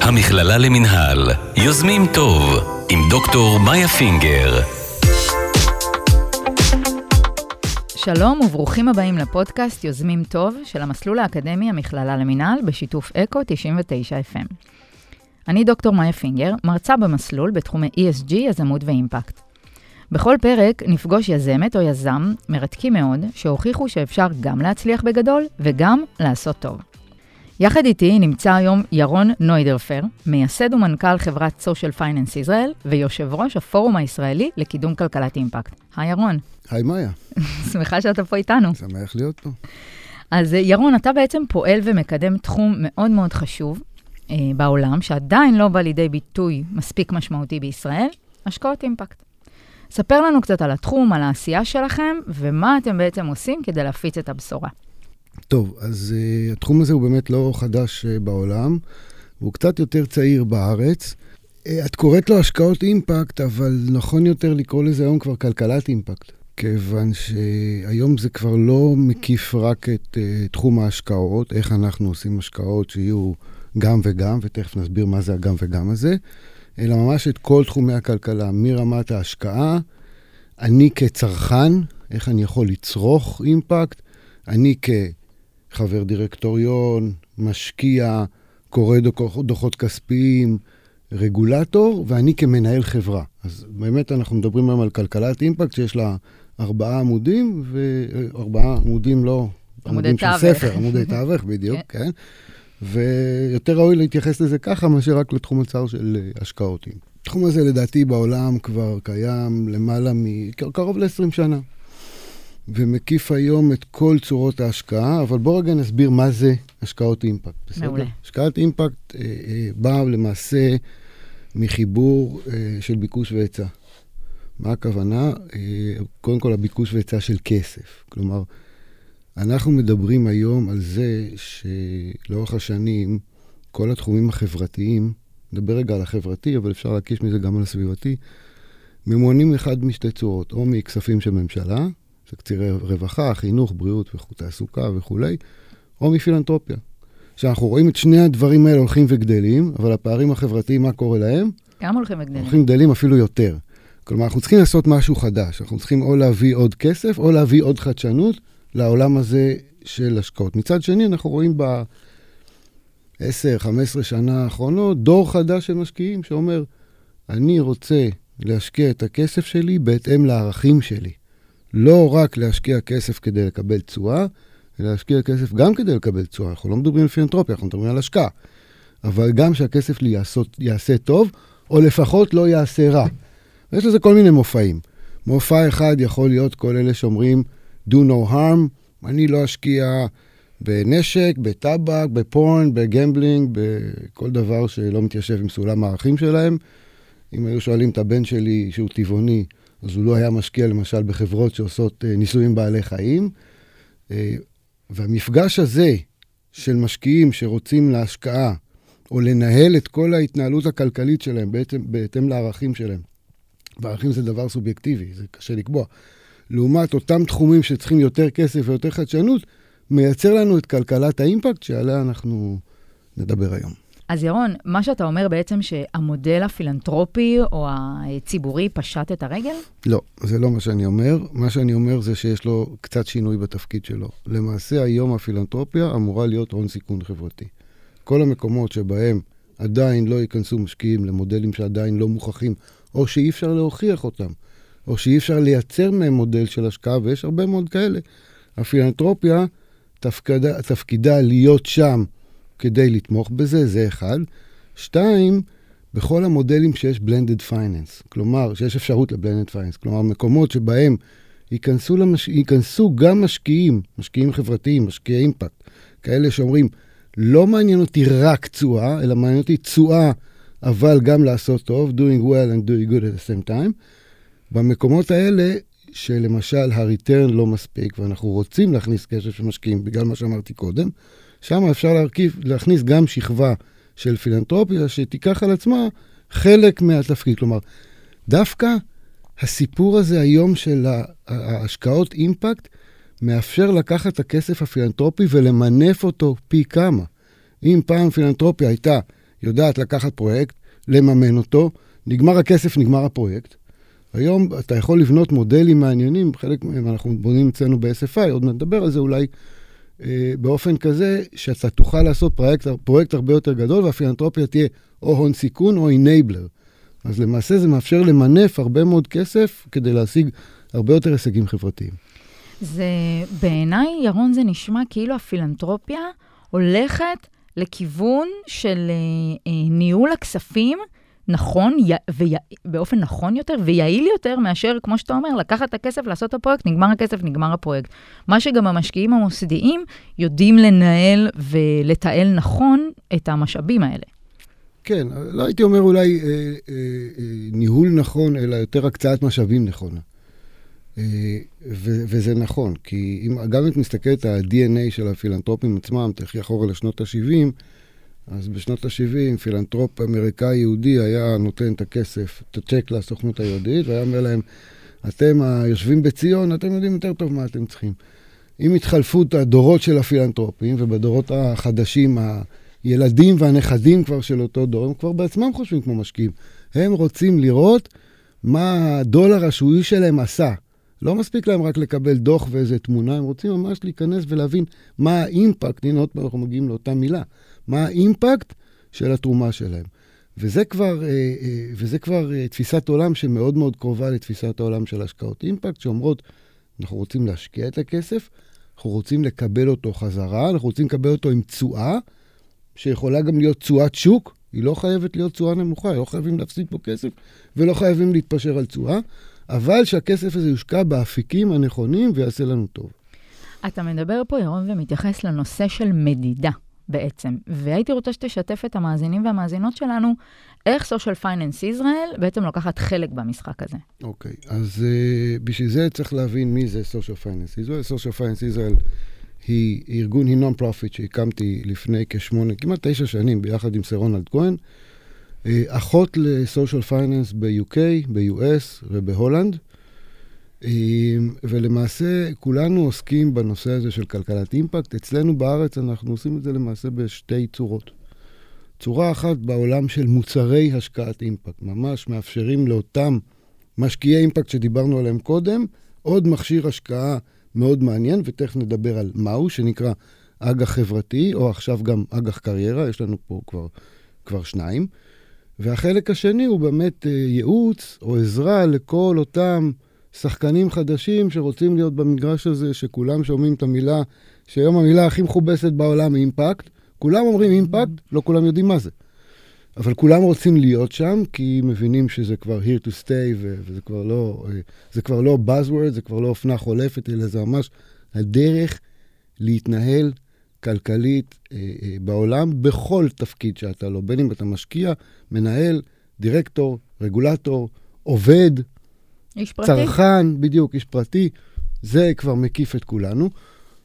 המכללה למינהל, יוזמים טוב, עם דוקטור מאיה פינגר. שלום וברוכים הבאים לפודקאסט יוזמים טוב של המסלול האקדמי המכללה למינהל בשיתוף אקו 99 FM. אני דוקטור מאיה פינגר, מרצה במסלול בתחומי ESG, יזמות ואימפקט. בכל פרק נפגוש יזמת או יזם מרתקים מאוד, שהוכיחו שאפשר גם להצליח בגדול וגם לעשות טוב. יחד איתי נמצא היום ירון נוידרפר, מייסד ומנכ"ל חברת Social Finance Israel ויושב ראש הפורום הישראלי לקידום כלכלת אימפקט. היי ירון. היי מאיה. שמחה שאתה פה איתנו. שמח להיות פה. אז ירון, אתה בעצם פועל ומקדם תחום מאוד מאוד חשוב אה, בעולם, שעדיין לא בא לידי ביטוי מספיק משמעותי בישראל, השקעות אימפקט. ספר לנו קצת על התחום, על העשייה שלכם, ומה אתם בעצם עושים כדי להפיץ את הבשורה. טוב, אז uh, התחום הזה הוא באמת לא חדש uh, בעולם, הוא קצת יותר צעיר בארץ. Uh, את קוראת לו השקעות אימפקט, אבל נכון יותר לקרוא לזה היום כבר כלכלת אימפקט. כיוון שהיום זה כבר לא מקיף רק את uh, תחום ההשקעות, איך אנחנו עושים השקעות שיהיו גם וגם, ותכף נסביר מה זה הגם וגם הזה, אלא ממש את כל תחומי הכלכלה, מרמת ההשקעה, אני כצרכן, איך אני יכול לצרוך אימפקט, אני כחבר דירקטוריון, משקיע, קורא דוחות כספיים, רגולטור, ואני כמנהל חברה. אז באמת אנחנו מדברים היום על כלכלת אימפקט שיש לה ארבעה עמודים, וארבעה עמודים לא... עמודי תווך. ספר, עמודי תווך, בדיוק, כן. כן. ויותר ראוי להתייחס לזה ככה מאשר רק לתחום הצר של אה, השקעות. התחום הזה לדעתי בעולם כבר קיים למעלה מ... קרוב ל-20 שנה. ומקיף היום את כל צורות ההשקעה, אבל בואו רגע נסביר מה זה השקעות אימפקט. בסדר? מעולה. השקעת אימפקט אה, אה, באה למעשה מחיבור אה, של ביקוש והיצע. מה הכוונה? אה, קודם כל הביקוש והיצע של כסף. כלומר, אנחנו מדברים היום על זה שלאורך השנים, כל התחומים החברתיים, נדבר רגע על החברתי, אבל אפשר להקיש מזה גם על הסביבתי, ממוענים אחד משתי צורות, או מכספים של ממשלה, תקצירי רווחה, חינוך, בריאות תעסוקה וכולי, או מפילנטרופיה. שאנחנו רואים את שני הדברים האלה הולכים וגדלים, אבל הפערים החברתיים, מה קורה להם? גם הולכים וגדלים. הולכים וגדלים אפילו יותר. כלומר, אנחנו צריכים לעשות משהו חדש. אנחנו צריכים או להביא עוד כסף, או להביא עוד חדשנות, לעולם הזה של השקעות. מצד שני, אנחנו רואים ב-10-15 שנה האחרונות דור חדש של משקיעים שאומר, אני רוצה להשקיע את הכסף שלי בהתאם לערכים שלי. לא רק להשקיע כסף כדי לקבל תשואה, אלא להשקיע כסף גם כדי לקבל תשואה. אנחנו לא מדברים על פילנטרופיה, אנחנו מדברים על השקעה. אבל גם שהכסף לי יעשות, יעשה טוב, או לפחות לא יעשה רע. יש לזה כל מיני מופעים. מופע אחד יכול להיות כל אלה שאומרים, do no harm, אני לא אשקיע בנשק, בטבק, ב porn, ב gambling, בכל דבר שלא מתיישב עם סולם הערכים שלהם. אם היו שואלים את הבן שלי, שהוא טבעוני, אז הוא לא היה משקיע למשל בחברות שעושות אה, ניסויים בבעלי חיים. אה, והמפגש הזה של משקיעים שרוצים להשקעה, או לנהל את כל ההתנהלות הכלכלית שלהם בעצם בהתאם לערכים שלהם. וערכים זה דבר סובייקטיבי, זה קשה לקבוע. לעומת אותם תחומים שצריכים יותר כסף ויותר חדשנות, מייצר לנו את כלכלת האימפקט שעליה אנחנו נדבר היום. אז ירון, מה שאתה אומר בעצם שהמודל הפילנטרופי או הציבורי פשט את הרגל? לא, זה לא מה שאני אומר. מה שאני אומר זה שיש לו קצת שינוי בתפקיד שלו. למעשה היום הפילנטרופיה אמורה להיות הון סיכון חברתי. כל המקומות שבהם עדיין לא ייכנסו משקיעים למודלים שעדיין לא מוכחים, או שאי אפשר להוכיח אותם, או שאי אפשר לייצר מהם מודל של השקעה, ויש הרבה מאוד כאלה. הפילנטרופיה, תפקדה, תפקידה להיות שם כדי לתמוך בזה, זה אחד. שתיים, בכל המודלים שיש blended finance, כלומר, שיש אפשרות ל-blended finance, כלומר, מקומות שבהם ייכנסו, למש... ייכנסו גם משקיעים, משקיעים חברתיים, משקיעי אימפקט, כאלה שאומרים, לא מעניין אותי רק תשואה, אלא מעניין אותי תשואה, אבל גם לעשות טוב, doing well and doing good at the same time. במקומות האלה, שלמשל הריטרן לא מספיק, ואנחנו רוצים להכניס קשר של משקיעים, בגלל מה שאמרתי קודם, שם אפשר להרכיב, להכניס גם שכבה של פילנטרופיה שתיקח על עצמה חלק מהתפקיד. כלומר, דווקא הסיפור הזה היום של ההשקעות אימפקט מאפשר לקחת את הכסף הפילנטרופי ולמנף אותו פי כמה. אם פעם פילנטרופיה הייתה יודעת לקחת פרויקט, לממן אותו, נגמר הכסף, נגמר הפרויקט. היום אתה יכול לבנות מודלים מעניינים, חלק מהם אנחנו בונים אצלנו ב-SFI, עוד נדבר על זה אולי, באופן כזה שאתה תוכל לעשות פרויקט, פרויקט הרבה יותר גדול, והפילנטרופיה תהיה או הון סיכון או אינבלר. אז למעשה זה מאפשר למנף הרבה מאוד כסף כדי להשיג הרבה יותר הישגים חברתיים. זה, בעיניי, ירון, זה נשמע כאילו הפילנטרופיה הולכת לכיוון של אה, אה, ניהול הכספים נכון, באופן נכון יותר ויעיל יותר מאשר, כמו שאתה אומר, לקחת את הכסף, לעשות את הפרויקט, נגמר הכסף, נגמר הפרויקט. מה שגם המשקיעים המוסדיים יודעים לנהל ולתעל נכון את המשאבים האלה. כן, לא הייתי אומר אולי אה, אה, אה, ניהול נכון, אלא יותר הקצאת משאבים נכונה. אה, וזה נכון, כי אם גם אם את מסתכלת על ה-DNA של הפילנטרופים עצמם, תלכי אחורה לשנות ה-70, אז בשנות ה-70 פילנטרופ אמריקאי יהודי היה נותן את הכסף, את הצ'ק לסוכנות היהודית, והיה אומר להם, אתם היושבים בציון, אתם יודעים יותר טוב מה אתם צריכים. עם התחלפות הדורות של הפילנטרופים, ובדורות החדשים, הילדים והנכדים כבר של אותו דור, הם כבר בעצמם חושבים כמו משקיעים. הם רוצים לראות מה הדולר השבועי שלהם עשה. לא מספיק להם רק לקבל דוח ואיזה תמונה, הם רוצים ממש להיכנס ולהבין מה האימפקט, הנה עוד פעם אנחנו מגיעים לאותה מילה, מה האימפקט של התרומה שלהם. וזה כבר, אה, אה, וזה כבר אה, תפיסת עולם שמאוד מאוד קרובה לתפיסת העולם של השקעות אימפקט, שאומרות, אנחנו רוצים להשקיע את הכסף, אנחנו רוצים לקבל אותו חזרה, אנחנו רוצים לקבל אותו עם תשואה, שיכולה גם להיות תשואת שוק, היא לא חייבת להיות תשואה נמוכה, לא חייבים להפסיד פה כסף ולא חייבים להתפשר על תשואה, אבל שהכסף הזה יושקע באפיקים הנכונים ויעשה לנו טוב. אתה מדבר פה, ירון, ומתייחס לנושא של מדידה. בעצם. והייתי רוצה שתשתף את המאזינים והמאזינות שלנו, איך סושיאל פייננס ישראל בעצם לוקחת חלק במשחק הזה. Okay, okay, אז אה, בשביל זה צריך להבין מי זה Social Finance Israel. Social Finance Israel היא ארגון, היא non-profit שהקמתי לפני כשמונה, כמעט תשע שנים, ביחד עם סר רונלד כהן. אה, אחות ל Social Finance ב-UK, ב-US ובהולנד. ולמעשה כולנו עוסקים בנושא הזה של כלכלת אימפקט. אצלנו בארץ אנחנו עושים את זה למעשה בשתי צורות. צורה אחת בעולם של מוצרי השקעת אימפקט, ממש מאפשרים לאותם משקיעי אימפקט שדיברנו עליהם קודם, עוד מכשיר השקעה מאוד מעניין, ותכף נדבר על מהו, שנקרא אג"ח חברתי, או עכשיו גם אג"ח קריירה, יש לנו פה כבר, כבר שניים. והחלק השני הוא באמת אה, ייעוץ או עזרה לכל אותם שחקנים חדשים שרוצים להיות במגרש הזה, שכולם שומעים את המילה, שהיום המילה הכי מכובסת בעולם היא אימפקט. כולם אומרים אימפקט, לא כולם יודעים מה זה. אבל כולם רוצים להיות שם, כי מבינים שזה כבר here to stay, וזה כבר לא, זה כבר לא buzzword, זה כבר לא אופנה חולפת, אלא זה ממש הדרך להתנהל כלכלית אה, אה, בעולם, בכל תפקיד שאתה לא, בין אם אתה משקיע, מנהל, דירקטור, רגולטור, עובד, איש פרטי. צרכן, בדיוק, איש פרטי, זה כבר מקיף את כולנו,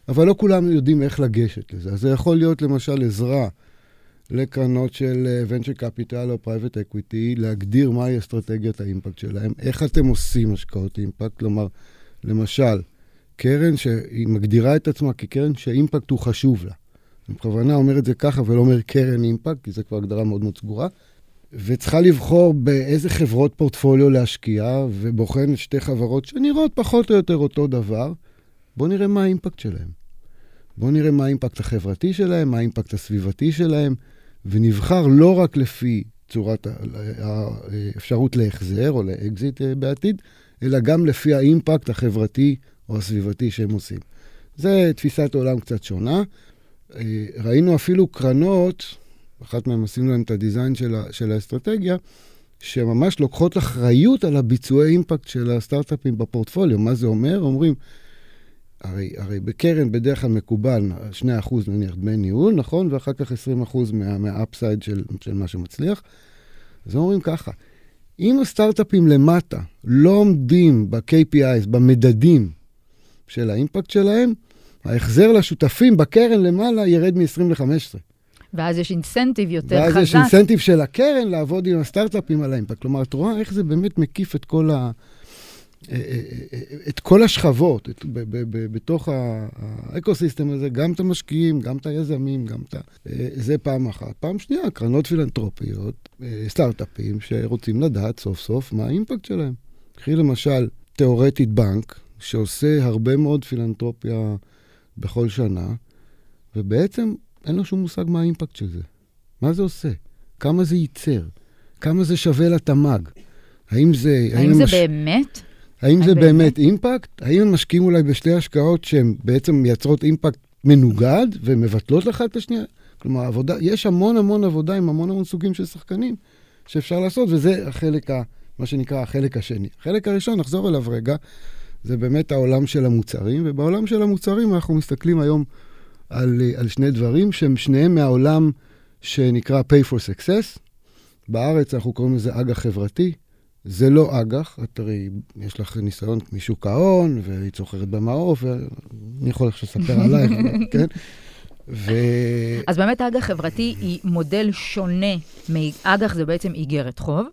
אבל לא כולם יודעים איך לגשת לזה. אז זה יכול להיות למשל עזרה לקרנות של אה, venture capital או private equity, להגדיר מהי אסטרטגיית האימפקט שלהם, איך אתם עושים השקעות אימפקט, כלומר, למשל, קרן שהיא מגדירה את עצמה כקרן שהאימפקט הוא חשוב לה. אני בכוונה אומר את זה ככה ולא אומר קרן אימפקט, כי זו כבר הגדרה מאוד מאוד סגורה. וצריכה לבחור באיזה חברות פורטפוליו להשקיע, ובוחנת שתי חברות שנראות פחות או יותר אותו דבר. בואו נראה מה האימפקט שלהם. בואו נראה מה האימפקט החברתי שלהם, מה האימפקט הסביבתי שלהם, ונבחר לא רק לפי צורת האפשרות להחזר או לאקזיט אה, בעתיד, אלא גם לפי האימפקט החברתי או הסביבתי שהם עושים. זה תפיסת עולם קצת שונה. אה, ראינו אפילו קרנות, אחת מהן עשינו להם את ה design של, ה, של האסטרטגיה, שממש לוקחות אחריות על הביצועי אימפקט של הסטארט-אפים בפורטפוליו. מה זה אומר? אומרים, הרי, הרי בקרן בדרך כלל מקובל 2% נניח דמי ניהול, נכון? ואחר כך 20% מה, מה upside של, של מה שמצליח. אז אומרים ככה, אם הסטארט-אפים למטה לא עומדים ב-KPIs, במדדים של האימפקט שלהם, ההחזר לשותפים בקרן למעלה ירד מ-20 ל-15. ואז יש incentive יותר ואז חזק. ואז יש incentive של הקרן לעבוד עם הסטארט-אפים על האימפקט. כלומר, את רואה איך זה באמת מקיף את כל, ה, את כל השכבות, את, ב, ב, ב, בתוך האקוסיסטם הזה, גם את המשקיעים, גם את היזמים, גם את ה... זה פעם אחת. פעם שנייה, קרנות פילנטרופיות, סטארט-אפים שרוצים לדעת סוף סוף מה האימפקט שלהם. קחי למשל, תיאורטית בנק, שעושה הרבה מאוד פילנטרופיה בכל שנה, ובעצם אין לו שום מושג מה האימפקט של זה. מה זה עושה? כמה זה ייצר? כמה זה שווה לתמ"ג? האם זה... האם, האם זה מש... באמת? האם זה באמת, באמת אימפקט? האם הם משקיעים אולי בשתי השקעות שהן בעצם מייצרות אימפקט מנוגד ומבטלות לך את השנייה? כלומר, עבודה, יש המון המון עבודה עם המון המון סוגים של שחקנים שאפשר לעשות, וזה החלק, ה, מה שנקרא החלק השני. החלק הראשון, נחזור אליו רגע, זה באמת העולם של המוצרים, ובעולם של המוצרים אנחנו מסתכלים היום על, על שני דברים שהם שניהם מהעולם שנקרא pay for success. בארץ אנחנו קוראים לזה אג"ח חברתי. זה לא אג"ח, את הרי, יש לך ניסיון משוק ההון, והיית סוחרת במעוף, ואני יכול עכשיו לספר עלייך, כן? ו... אז באמת אג"ח חברתי היא מודל שונה מאג"ח זה בעצם איגרת חוב.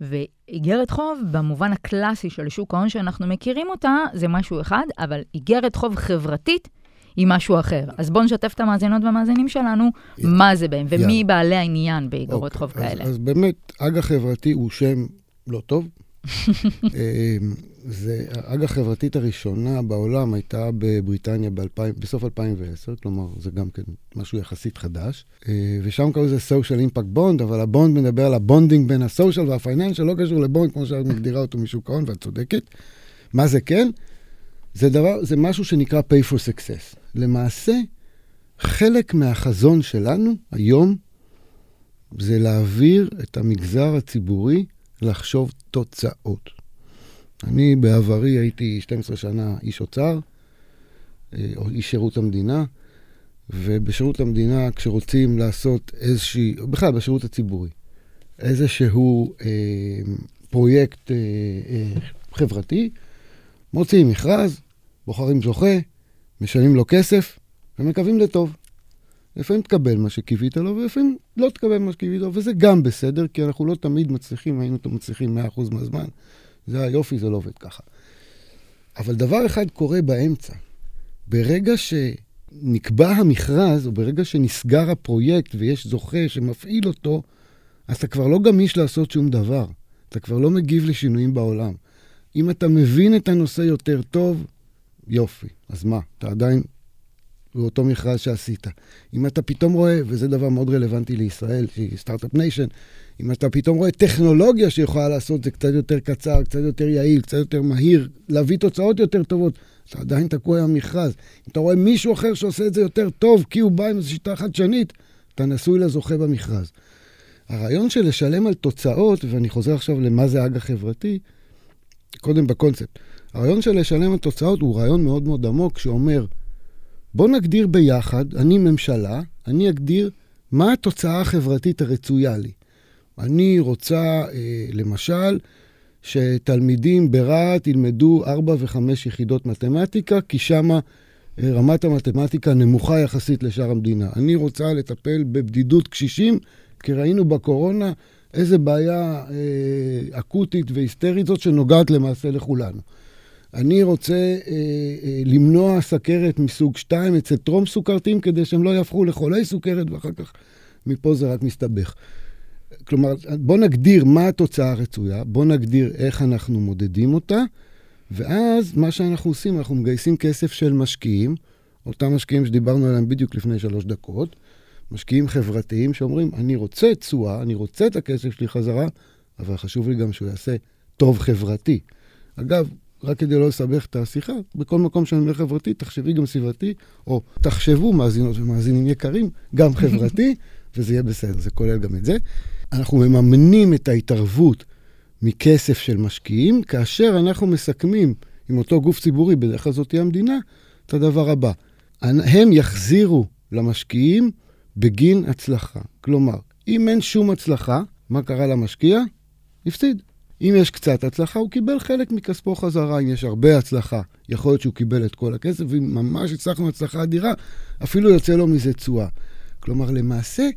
ואיגרת חוב, במובן הקלאסי של שוק ההון שאנחנו מכירים אותה, זה משהו אחד, אבל איגרת חוב חברתית היא משהו אחר. אז בואו נשתף את המאזינות והמאזינים שלנו, yeah. מה זה בהם, ומי yeah. בעלי העניין באיגרות okay. חוב אז, כאלה. אז באמת, אג"ח חברתי הוא שם לא טוב. אמ, זה, האג"ח החברתית הראשונה בעולם הייתה בבריטניה ב- בסוף 2010, כלומר, זה גם כן משהו יחסית חדש. אה, ושם קראו לזה social impact bond, אבל הבונד מדבר על הבונדינג בין הסושיאל והפייננשל, לא קשור ל bond, כמו שאת מגדירה אותו משוק ההון, ואת צודקת. מה זה כן? זה, דבר, זה משהו שנקרא pay for success. למעשה, חלק מהחזון שלנו היום זה להעביר את המגזר הציבורי לחשוב תוצאות. אני בעברי הייתי 12 שנה איש אוצר, אה, או איש שירות המדינה, ובשירות המדינה, כשרוצים לעשות איזושהי, בכלל בשירות הציבורי, איזשהו אה, פרויקט אה, אה, חברתי, מוציאים מכרז, בוחרים זוכה, משלמים לו כסף ומקווים לטוב. לפעמים תקבל מה שקיווית לו, ולפעמים לא תקבל מה שקיווית לו, וזה גם בסדר, כי אנחנו לא תמיד מצליחים, היינו מצליחים 100% מהזמן. זה היופי, זה לא עובד ככה. אבל דבר אחד קורה באמצע. ברגע שנקבע המכרז, או ברגע שנסגר הפרויקט ויש זוכה שמפעיל אותו, אז אתה כבר לא גמיש לעשות שום דבר. אתה כבר לא מגיב לשינויים בעולם. אם אתה מבין את הנושא יותר טוב, יופי. אז מה, אתה עדיין באותו מכרז שעשית. אם אתה פתאום רואה, וזה דבר מאוד רלוונטי לישראל, שהיא startup nation, אם אתה פתאום רואה טכנולוגיה שיכולה לעשות זה קצת יותר קצר, קצת יותר יעיל, קצת יותר מהיר, להביא תוצאות יותר טובות, אתה עדיין תקוע עם המכרז. אם אתה רואה מישהו אחר שעושה את זה יותר טוב, כי הוא בא עם איזו שיטה חדשנית, אתה נשוי לזוכה במכרז. הרעיון של לשלם על תוצאות, ואני חוזר עכשיו למה זה אג"ח חברתי, קודם בקונספט. הרעיון של לשלם על תוצאות הוא רעיון מאוד מאוד עמוק, שאומר, בוא נגדיר ביחד, אני ממשלה, אני אגדיר מה התוצאה החברתית הרצויה לי. אני רוצה, אה, למשל, שתלמידים ברהט ילמדו 4 ו-5 יחידות מתמטיקה, כי שם אה, רמת המתמטיקה נמוכה יחסית לשאר המדינה. אני רוצה לטפל בבדידות קשישים, כי ראינו בקורונה איזה בעיה אה, אקוטית והיסטרית זאת שנוגעת למעשה לכולנו. אני רוצה אה, אה, למנוע סכרת מסוג 2 אצל טרום סוכרתיים, כדי שהם לא יהפכו לחולי סוכרת, ואחר כך מפה זה רק מסתבך. כלומר, בוא נגדיר מה התוצאה הרצויה, בוא נגדיר איך אנחנו מודדים אותה, ואז מה שאנחנו עושים, אנחנו מגייסים כסף של משקיעים, אותם משקיעים שדיברנו עליהם בדיוק לפני שלוש דקות, משקיעים חברתיים שאומרים, אני רוצה תשואה, אני רוצה את הכסף שלי חזרה, אבל חשוב לי גם שהוא יעשה טוב חברתי. אגב, רק כדי לא לסבך את השיחה, בכל מקום שאני אומר חברתי, תחשבי גם סביבתי, או תחשבו, מאזינות ומאזינים יקרים, גם חברתי, וזה יהיה בסדר, זה כולל גם את זה. אנחנו מממנים את ההתערבות מכסף של משקיעים, כאשר אנחנו מסכמים עם אותו גוף ציבורי, בדרך כלל זאת תהיה המדינה, את הדבר הבא. הם יחזירו למשקיעים בגין הצלחה. כלומר, אם אין שום הצלחה, מה קרה למשקיע? הפסיד. אם יש קצת הצלחה, הוא קיבל חלק מכספו חזרה. אם יש הרבה הצלחה, יכול להיות שהוא קיבל את כל הכסף, ואם ממש הצלחנו הצלחה אדירה, אפילו יוצא לו מזה תשואה. כלומר, למעשה,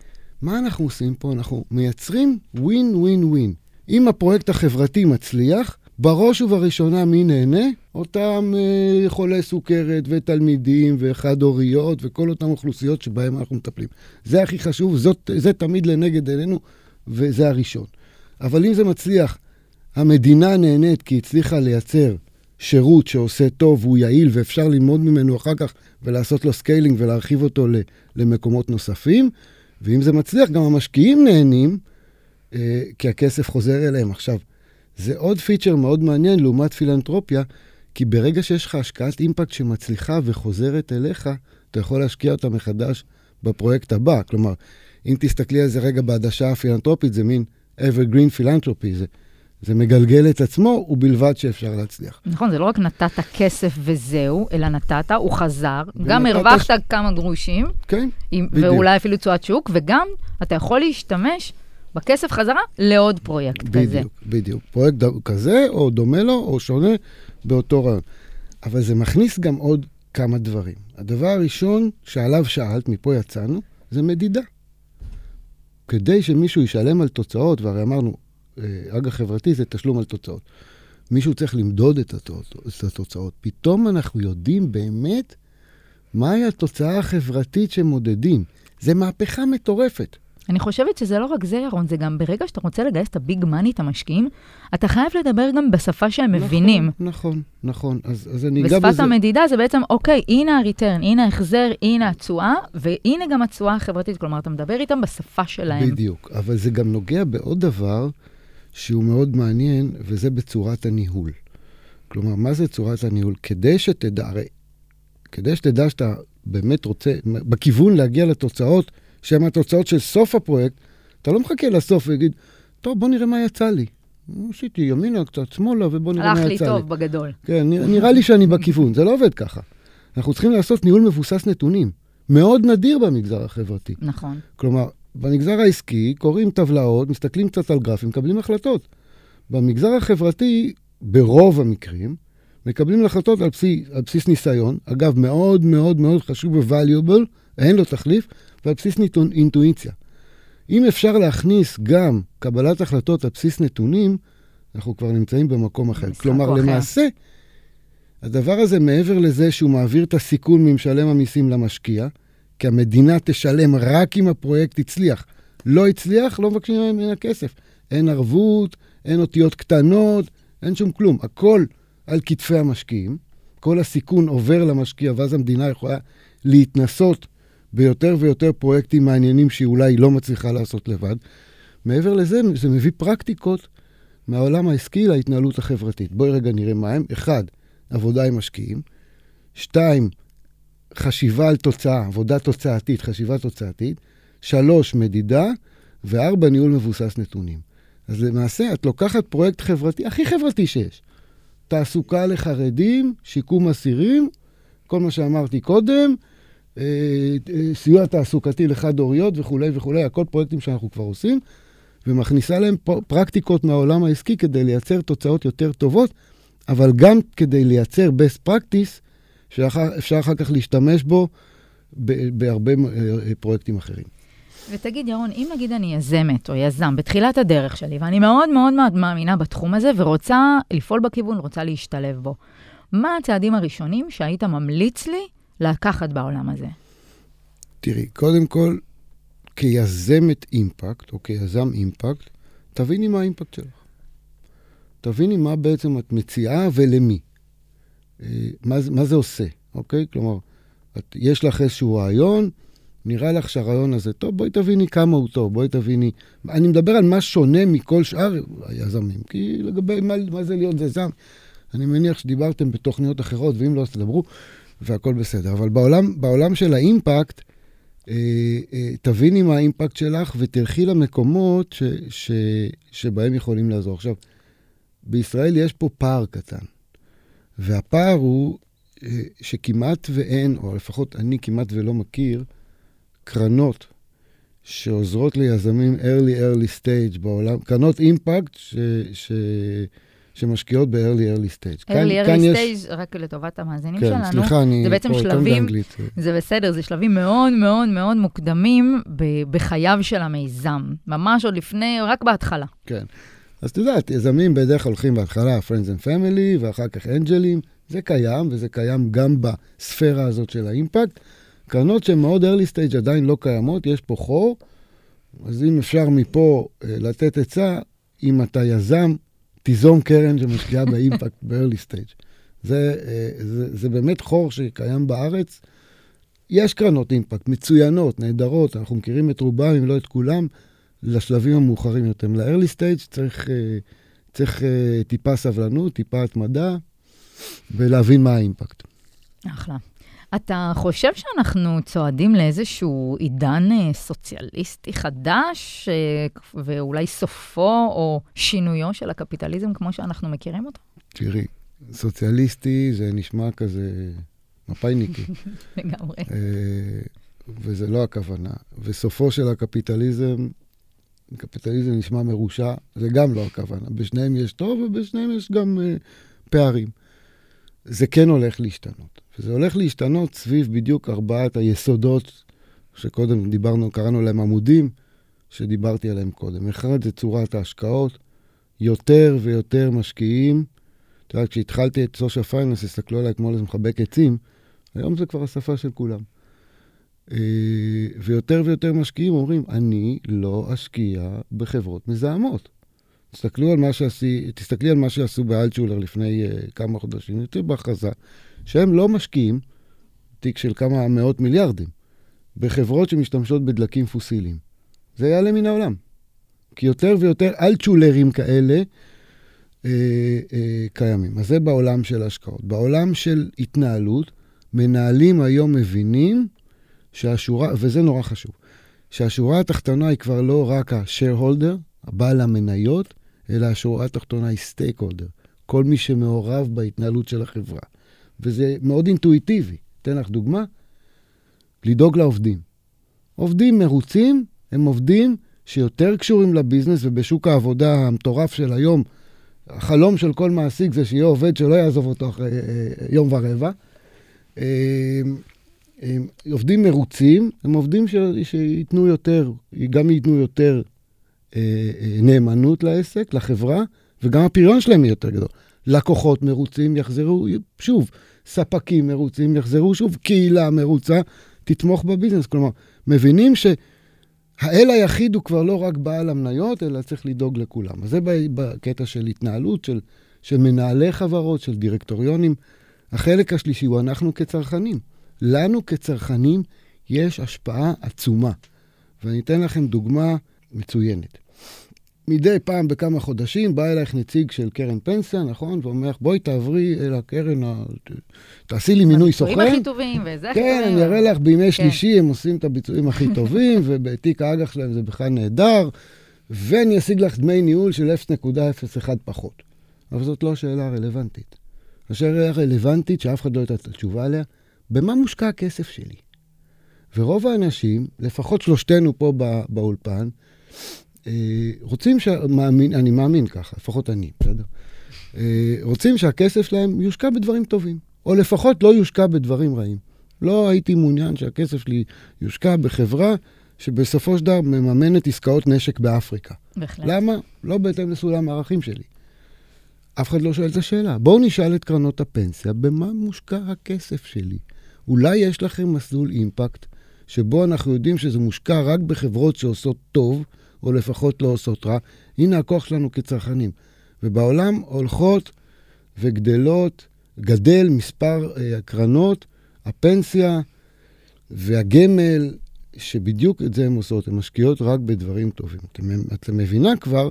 מה אנחנו עושים פה? אנחנו מייצרים ווין ווין ווין. אם הפרויקט החברתי מצליח, בראש ובראשונה מי נהנה? אותם אה, חולי סוכרת ותלמידים וחד-הוריות וכל אותן אוכלוסיות שבהן אנחנו מטפלים. זה הכי חשוב, זאת, זה תמיד לנגד עינינו, וזה הראשון. אבל אם זה מצליח, המדינה נהנית כי הצליחה לייצר שירות שעושה טוב והוא יעיל ואפשר ללמוד ממנו אחר כך ולעשות לו scaling ולהרחיב אותו למקומות נוספים, ואם זה מצליח, גם המשקיעים נהנים, אה, כי הכסף חוזר אליהם. עכשיו, זה עוד feature מאוד מעניין לעומת פילנטרופיה, כי ברגע שיש לך השקעת אימפקט שמצליחה וחוזרת אליך, אתה יכול להשקיע אותה מחדש בפרויקט הבא. כלומר, אם תסתכלי על זה רגע בעדשה הפילנטרופית, זה מין evergreen פילנטרופי, זה, זה מגלגל את עצמו, ובלבד שאפשר להצליח. נכון, זה לא רק נתת כסף וזהו, אלא נתת, הוא חזר, גם הרווחת ש- כמה גרושים, כן, עם- בדיוק. ואולי אפילו תשואת שוק, וגם אתה יכול להשתמש בכסף חזרה לעוד פרויקט כזה. בדיוק, בדיוק. פרויקט כזה, או דומה לו, או שונה, באותו רעיון. אבל זה מכניס גם עוד כמה דברים. הדבר הראשון שעליו שאלת, מפה יצאנו, זה מדידה. כדי שמישהו ישלם על תוצאות, והרי אמרנו, אה, אג"ח חברתי זה תשלום על תוצאות. מישהו צריך למדוד. את התוצאות. פתאום אנחנו יודעים באמת מהי התוצאה החברתית שמודדים. זה מהפכה מטורפת. אני חושבת שזה לא רק זה, ירון, זה גם ברגע שאתה רוצה לגייס את הביג מאני, את המשקיעים, אתה חייב לדבר גם בשפה שהם מבינים. נכון, נכון, נכון. אז, אז אני אגע ושפת בזה. המדידה זה בעצם, אוקיי, הנה הריטרן, הנה ההחזר, הנה התשואה, והנה גם התשואה החברתית. כלומר, אתה מדבר איתם בשפה שלהם. בדיוק. אבל זה גם נוגע בעוד דבר שהוא מאוד מעניין, וזה בצורת הניהול. כלומר, מה זה צורת הניהול? כדי שתדע, הרי, כדי שתדע שאתה באמת רוצה, בכיוון להגיע לתוצאות, שהן התוצאות של סוף הפרויקט, אתה לא מחכה לסוף ויגיד, טוב, בוא נראה מה יצא לי. עשיתי ימינה, קצת שמאלה, ובוא נראה מה הלך יצא לי לי. טוב בגדול. כן, נראה, נראה לי שאני בכיוון, זה לא עובד ככה. אנחנו צריכים לעשות ניהול מבוסס נתונים. מאוד נדיר במגזר החברתי. נכון. כלומר, במגזר העסקי קוראים טבלאות, מסתכלים קצת על גרפים, מקבלים החלטות. במגזר החברתי, ברוב המקרים, מקבלים החלטות על בסיס, על בסיס ניסיון, אגב, מאוד מאוד מאוד חשוב ו-valuable, אין לו תחליף, ועל בסיס ניתון, אינטואיציה. אם אפשר להכניס גם קבלת החלטות על בסיס נתונים, אנחנו כבר נמצאים במקום אחר. כלומר, אחר. למעשה, הדבר הזה, מעבר לזה שהוא מעביר את הסיכון ממשלם המיסים למשקיע, כי המדינה תשלם רק אם הפרויקט הצליח. לא הצליח, לא מבקשים ממנה כסף. אין ערבות, אין אותיות קטנות, אין שום כלום. הכל על כתפי המשקיעים. כל הסיכון עובר למשקיע, ואז המדינה יכולה להתנסות ביותר ויותר פרויקטים מעניינים שהיא אולי לא מצליחה לעשות לבד. מעבר לזה, זה מביא פרקטיקות מהעולם העסקי להתנהלות החברתית. בואי רגע נראה מה הם. אחד, עבודה עם משקיעים. שתיים, חשיבה על תוצאה, עבודה תוצאתית, חשיבה תוצאתית. שלוש, מדידה. וארבע, ניהול מבוסס נתונים. אז למעשה, את לוקחת פרויקט חברתי, הכי חברתי שיש. תעסוקה לחרדים, שיקום אסירים, כל מה שאמרתי קודם, סיוע תעסוקתי לחד-הוריות וכולי וכולי, הכל פרויקטים שאנחנו כבר עושים, ומכניסה להם פרקטיקות מהעולם העסקי כדי לייצר תוצאות יותר טובות, אבל גם כדי לייצר best practice, שאפשר אחר כך להשתמש בו בהרבה אה, פרויקטים אחרים. ותגיד, ירון, אם נגיד אני יזמת או יזם בתחילת הדרך שלי, ואני מאוד מאוד מאמינה בתחום הזה, ורוצה לפעול בכיוון, רוצה להשתלב בו, מה הצעדים הראשונים שהיית ממליץ לי לקחת בעולם הזה? תראי, קודם כל, כיזמת אימפקט, או כיזם אימפקט, תביני מה האימפקט שלך. תביני מה בעצם את מציעה ולמי. אה, מה, מה זה עושה, אוקיי? כלומר, את, יש לך איזשהו רעיון, נראה לך שהרעיון הזה טוב, בואי תביני כמה הוא טוב, בואי תביני... אני מדבר על מה שונה מכל שאר היזמים, כי לגבי מה, מה זה להיות יזם, אני מניח שדיברתם בתוכניות אחרות, ואם לא, אז תדברו, והכל בסדר. אבל בעולם, בעולם של האימפקט, אה, אה, תביני מה האימפקט שלך ותלכי למקומות ש, ש, שבהם יכולים לעזור. עכשיו, בישראל יש פה פער קטן, והפער הוא אה, שכמעט ואין, או לפחות אני כמעט ולא מכיר, קרנות שעוזרות ליזמים early early stage בעולם, קרנות אימפקט ש, ש, שמשקיעות ב-early early stage. כאן- early כאן early יש- stage, רק לטובת המאזינים כן, שלנו, סליחה, אני זה בעצם שלבים-. זה בסדר, זה שלבים מאוד מאוד מאוד מוקדמים ב- בחייו של המיזם. ממש עוד לפני, רק בהתחלה. כן. אז את יודעת, יזמים בדרך כלל הולכים בהתחלה Friends and Family, ואחר כך אנג'לים, זה קיים, וזה קיים גם בספירה הזאת של האימפקט. קרנות שהן מאוד early stage עדיין לא קיימות, יש פה חור, אז אם אפשר מפה אה, לתת עצה, אם אתה יזם, תיזום קרן שמשקיעה באימפקט ב-early stage. זה, אה, זה, זה באמת חור שקיים בארץ. יש קרנות אימפקט מצוינות, נהדרות, אנחנו מכירים את רובם, אם לא את כולם, לשלבים המאוחרים יותר. ל-early stage צריך, אה, צריך טיפה סבלנות, טיפה התמדה, ולהבין מה האימפקט. אחלה. אתה חושב שאנחנו צועדים לאיזשהו עידן אה, סוציאליסטי חדש, אה, ואולי סופו או שינויו של הקפיטליזם כמו שאנחנו מכירים אותו? תראי, סוציאליסטי זה נשמע כזה מפאיניקי. לגמרי. אה, וזה לא הכוונה. וסופו של הקפיטליזם, קפיטליזם נשמע מרושע, זה גם לא הכוונה. בשניהם יש טוב ובשניהם יש גם פערים. זה כן הולך להשתנות. וזה הולך להשתנות סביב בדיוק ארבעת היסודות שקודם דיברנו, קראנו להם עמודים, שדיברתי עליהם קודם. אחד זה צורת ההשקעות, יותר ויותר משקיעים. אתה יודע, כשהתחלתי את סושיאל פייננס, הסתכלו עליי כמו איזה מחבק עצים, היום זה כבר השפה של כולם. אה, ויותר ויותר משקיעים אומרים, אני לא אשקיע בחברות מזהמות. תסתכלו על מה שעשי, תסתכלי על מה שעשו באלטשולר לפני uh, כמה חודשים, יותר בהכרזה, שהם לא משקיעים, תיק של כמה מאות מיליארדים, בחברות שמשתמשות בדלקים פוסיליים. זה יעלה מן העולם. כי יותר ויותר אלטשולרים כאלה אה, אה, קיימים. אז זה בעולם של השקעות. בעולם של התנהלות, מנהלים היום מבינים שהשורה, וזה נורא חשוב, שהשורה התחתונה היא כבר לא רק ה-shareholder, הבעל המניות, אלא השורה התחתונה היא סטייק הולדר, כל מי שמעורב בהתנהלות של החברה. וזה מאוד אינטואיטיבי. אתן לך דוגמה, לדאוג לעובדים. עובדים מרוצים הם עובדים שיותר קשורים לביזנס, ובשוק העבודה המטורף של היום, החלום של כל מעסיק זה שיהיה עובד שלא יעזוב אותו אחרי אה, אה, יום ורבע. אה, עובדים מרוצים, הם עובדים שייתנו יותר, גם ייתנו יותר נאמנות לעסק, לחברה, וגם הפריון שלהם יהיה יותר גדול. לקוחות מרוצים יחזרו שוב, ספקים מרוצים יחזרו שוב, קהילה מרוצה תתמוך בביזנס. כלומר, מבינים שהאל היחיד הוא כבר לא רק בעל המניות, אלא צריך לדאוג לכולם. אז זה בקטע של התנהלות, של, של מנהלי חברות, של דירקטוריונים. החלק השלישי הוא אנחנו כצרכנים. לנו כצרכנים יש השפעה עצומה. ואני אתן לכם דוגמה מצוינת. מדי פעם בכמה חודשים בא אלייך נציג של קרן פנסיה, נכון? ואומר לך, בואי תעברי אל הקרן, ה... תעשי לי מינוי סוכן. הביצועים הכי טובים, וזה הכי טובים. כן, אני אראה לך בימי כן. שלישי, הם עושים את הביצועים הכי טובים, ובתיק האג"ח שלהם זה בכלל נהדר, ואני אשיג לך דמי ניהול של 0.01 פחות. אבל זאת לא השאלה הרלוונטית. השאלה הרלוונטית, שאף אחד לא יודעת את התשובה עליה, במה מושקע הכסף שלי? ורוב האנשים, לפחות שלושתנו פה באולפן, אה, רוצים, ש... מאמין, אני מאמין ככה, לפחות אני, בסדר? אה, רוצים שהכסף שלהם יושקע בדברים טובים, או לפחות לא יושקע בדברים רעים. לא הייתי מעוניין שהכסף שלי יושקע בחברה שבסופו של דבר מממנת עסקאות נשק באפריקה. בהחלט. למה? לא בהתאם לסולם הערכים שלי. אף אחד לא שואל את השאלה. בואו נשאל את קרנות הפנסיה, במה מושקע הכסף שלי? אולי יש לכם מסלול אימפקט, שבו אנחנו יודעים שזה מושקע רק בחברות שעושות טוב, או לפחות לא עושות רע. הנה הכוח שלנו כצרכנים. ובעולם הולכות וגדלות, גדל מספר אה, הקרנות, הפנסיה והגמל, שבדיוק את זה הן עושות, הן משקיעות רק בדברים טובים. את מבינה כבר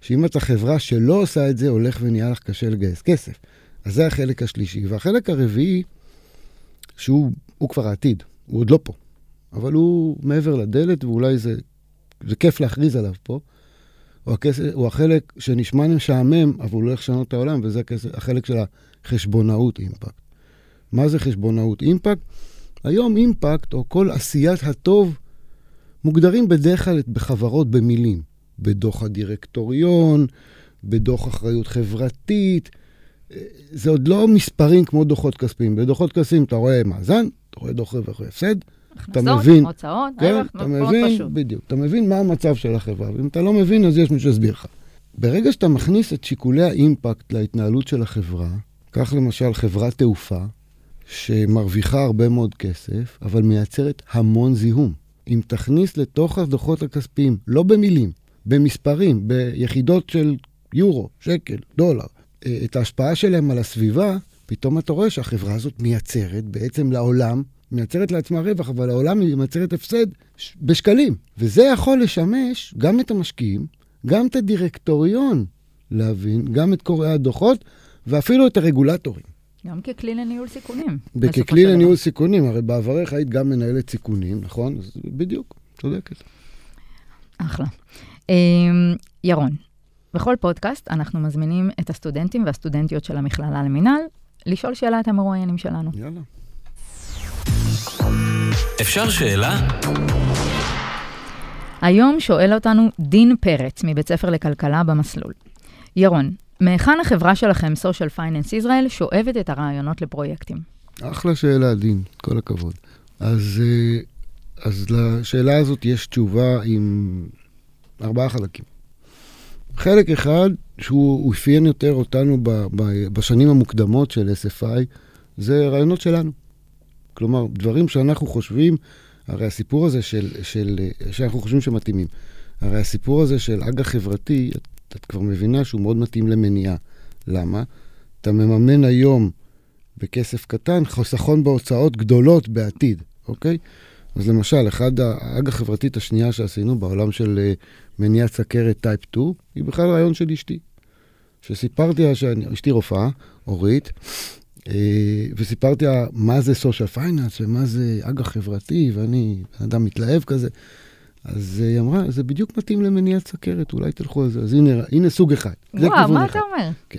שאם אתה חברה שלא עושה את זה, הולך ונהיה לך קשה לגייס כסף. אז זה החלק השלישי. והחלק הרביעי, שהוא כבר העתיד, הוא עוד לא פה, אבל הוא מעבר לדלת, ואולי זה זה כיף להכריז עליו פה, הוא, הכסף, הוא החלק שנשמע משעמם, אבל הוא לא הולך לשנות את העולם, וזה הכסף, החלק של החשבונאות אימפקט. מה זה חשבונאות אימפקט? היום אימפקט, או כל עשיית הטוב, מוגדרים בדרך כלל בחברות במילים. בדוח הדירקטוריון, בדוח אחריות חברתית. זה עוד לא מספרים כמו דוחות כספיים. בדוחות כספיים אתה רואה מאזן, אתה רואה דוח רווח והפסד, הכנסות, מבין, הוצאות, כן, רווח, אתה מבין, פשוט. בדיוק, אתה מבין מה המצב של החברה, ואם אתה לא מבין, אז יש מישהו שיסביר לך. ברגע שאתה מכניס את שיקולי האימפקט להתנהלות של החברה, קח למשל חברת תעופה, שמרוויחה הרבה מאוד כסף, אבל מייצרת המון זיהום. אם תכניס לתוך הדוחות הכספיים, לא במילים, במספרים, ביחידות של יורו, שקל, דולר, אה, את ההשפעה שלהם על הסביבה, פתאום אתה רואה שהחברה הזאת מייצרת בעצם לעולם, מייצרת לעצמה רווח, אבל לעולם היא מייצרת הפסד בשקלים. וזה יכול לשמש גם את המשקיעים, גם את הדירקטוריון להבין, גם את קוראי הדוחות, ואפילו את הרגולטורים. גם ככלי לניהול סיכונים. ככלי לניהול סיכונים, הרי בעברך היית גם מנהלת סיכונים, נכון? אז בדיוק, צודקת. אחלה. אמ, ירון, בכל פודקאסט אנחנו מזמינים את הסטודנטים והסטודנטיות של המכללה למינהל לשאול שאלה את המרואיינים שלנו. יאללה. אפשר שאלה? היום שואל אותנו דין פרץ מבית ספר לכלכלה במסלול. ירון, מהיכן החברה שלכם, Social Finance Israel, שואבת את הרעיונות לפרויקטים? אחלה שאלה, דין, כל הכבוד. אז, אה, אז לשאלה הזאת יש תשובה עם ארבעה חלקים. חלק אחד, שהוא אפיין יותר אותנו ב, ב, בשנים המוקדמות של SFI, זה רעיונות שלנו. כלומר, דברים שאנחנו חושבים, הרי הסיפור הזה של, של, שאנחנו חושבים שמתאימים. הרי הסיפור הזה של אג"ח חברתי, את, את כבר מבינה שהוא מאוד מתאים למניעה. למה? אתה מממן היום בכסף קטן חיסכון בהוצאות גדולות בעתיד, אוקיי? אז למשל, אחד האג"ח חברתית השנייה שעשינו בעולם של מניעת סכרת type 2, היא בכלל רעיון של אשתי. שסיפרתי לה שאשתי רופאה, אורית, אה, וסיפרתי לה מה זה social finance ומה זה אג"ח חברתי, ואני בן אדם מתלהב כזה. אז היא אמרה, זה בדיוק מתאים למניעת סכרת, אולי תלכו על זה. אז הנה, הנה סוג אחד. וואו, מה אחד. אתה אומר? כן.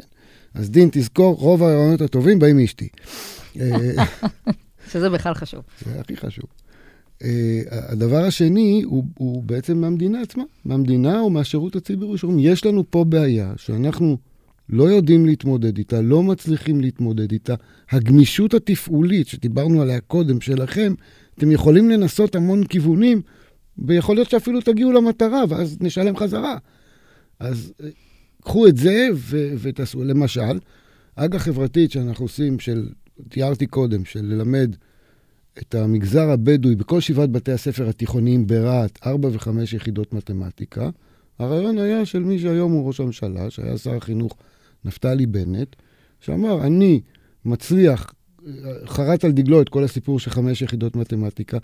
אז דין, תזכור, רוב הרעיונות הטובים באים מאשתי. אה, שזה בכלל חשוב. זה הכי חשוב. Uh, הדבר השני הוא, הוא בעצם מהמדינה עצמה, מהמדינה או מהשירות הציבורי, שאומרים, יש לנו פה בעיה שאנחנו לא יודעים להתמודד איתה, לא מצליחים להתמודד איתה. הגמישות התפעולית שדיברנו עליה קודם שלכם, אתם יכולים לנסות המון כיוונים, ויכול להיות שאפילו תגיעו למטרה, ואז נשלם חזרה. אז uh, קחו את זה ו- ותעשו, למשל, אג"ח חברתית שאנחנו עושים, של, תיארתי קודם, של ללמד את המגזר הבדואי בכל שבעת בתי הספר התיכוניים ברהט, ארבע וחמש יחידות מתמטיקה. הרעיון היה של מי שהיום הוא ראש הממשלה, שהיה שר החינוך נפתלי בנט, שאמר, אני מצליח, חרט על דגלו את כל הסיפור של חמש יחידות מתמטיקה.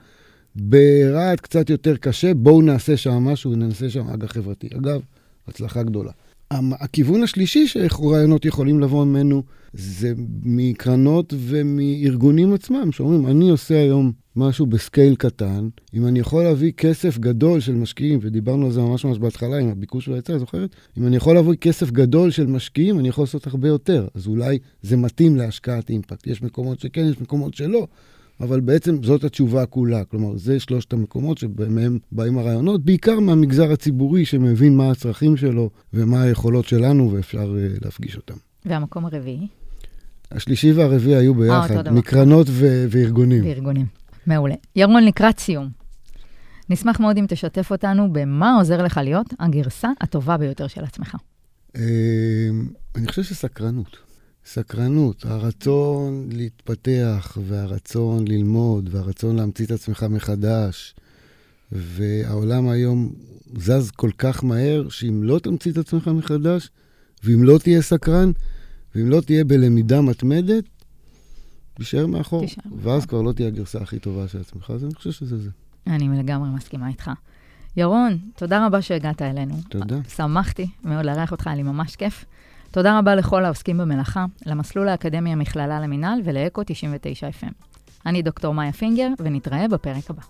ברהט קצת יותר קשה, בואו נעשה שם משהו, נעשה שם אג"ח חברתי. אגב, הצלחה גדולה. הכיוון השלישי שרעיונות יכולים לבוא ממנו זה מקרנות ומארגונים עצמם, שאומרים, אני עושה היום משהו בסקייל קטן, אם אני יכול להביא כסף גדול של משקיעים, ודיברנו על זה ממש ממש בהתחלה עם הביקוש וההיצע, זוכרת? אם אני יכול להביא כסף גדול של משקיעים, אני יכול לעשות הרבה יותר. אז אולי זה מתאים להשקעת אימפקט. יש מקומות שכן, יש מקומות שלא. אבל בעצם זאת התשובה כולה. כלומר, זה שלושת המקומות שבהם באים הרעיונות, בעיקר מהמגזר הציבורי שמבין מה הצרכים שלו ומה היכולות שלנו, ואפשר uh, להפגיש אותם. והמקום הרביעי? השלישי והרביעי היו אה, ביחד, מקרנות ו- וארגונים. וארגונים, מעולה. ירון, לקראת סיום. נשמח מאוד אם תשתף אותנו במה עוזר לך להיות הגרסה הטובה ביותר של עצמך. אמ, אני חושב שסקרנות. סקרנות, הרצון להתפתח, והרצון ללמוד, והרצון להמציא את עצמך מחדש. והעולם היום זז כל כך מהר, שאם לא תמציא את עצמך מחדש, ואם לא תהיה סקרן, ואם לא תהיה בלמידה מתמדת, תישאר מאחור. תישאר. ואז כבר לא תהיה הגרסה הכי טובה של עצמך, אז אני חושב שזה זה. אני לגמרי מסכימה איתך. ירון, תודה רבה שהגעת אלינו. תודה. שמחתי מאוד לארח אותך, היה לי ממש כיף. תודה רבה לכל העוסקים במלאכה, למסלול האקדמי המכללה למינהל ולאקו 99 FM. אני דוקטור מאיה פינגר, ונתראה בפרק הבא.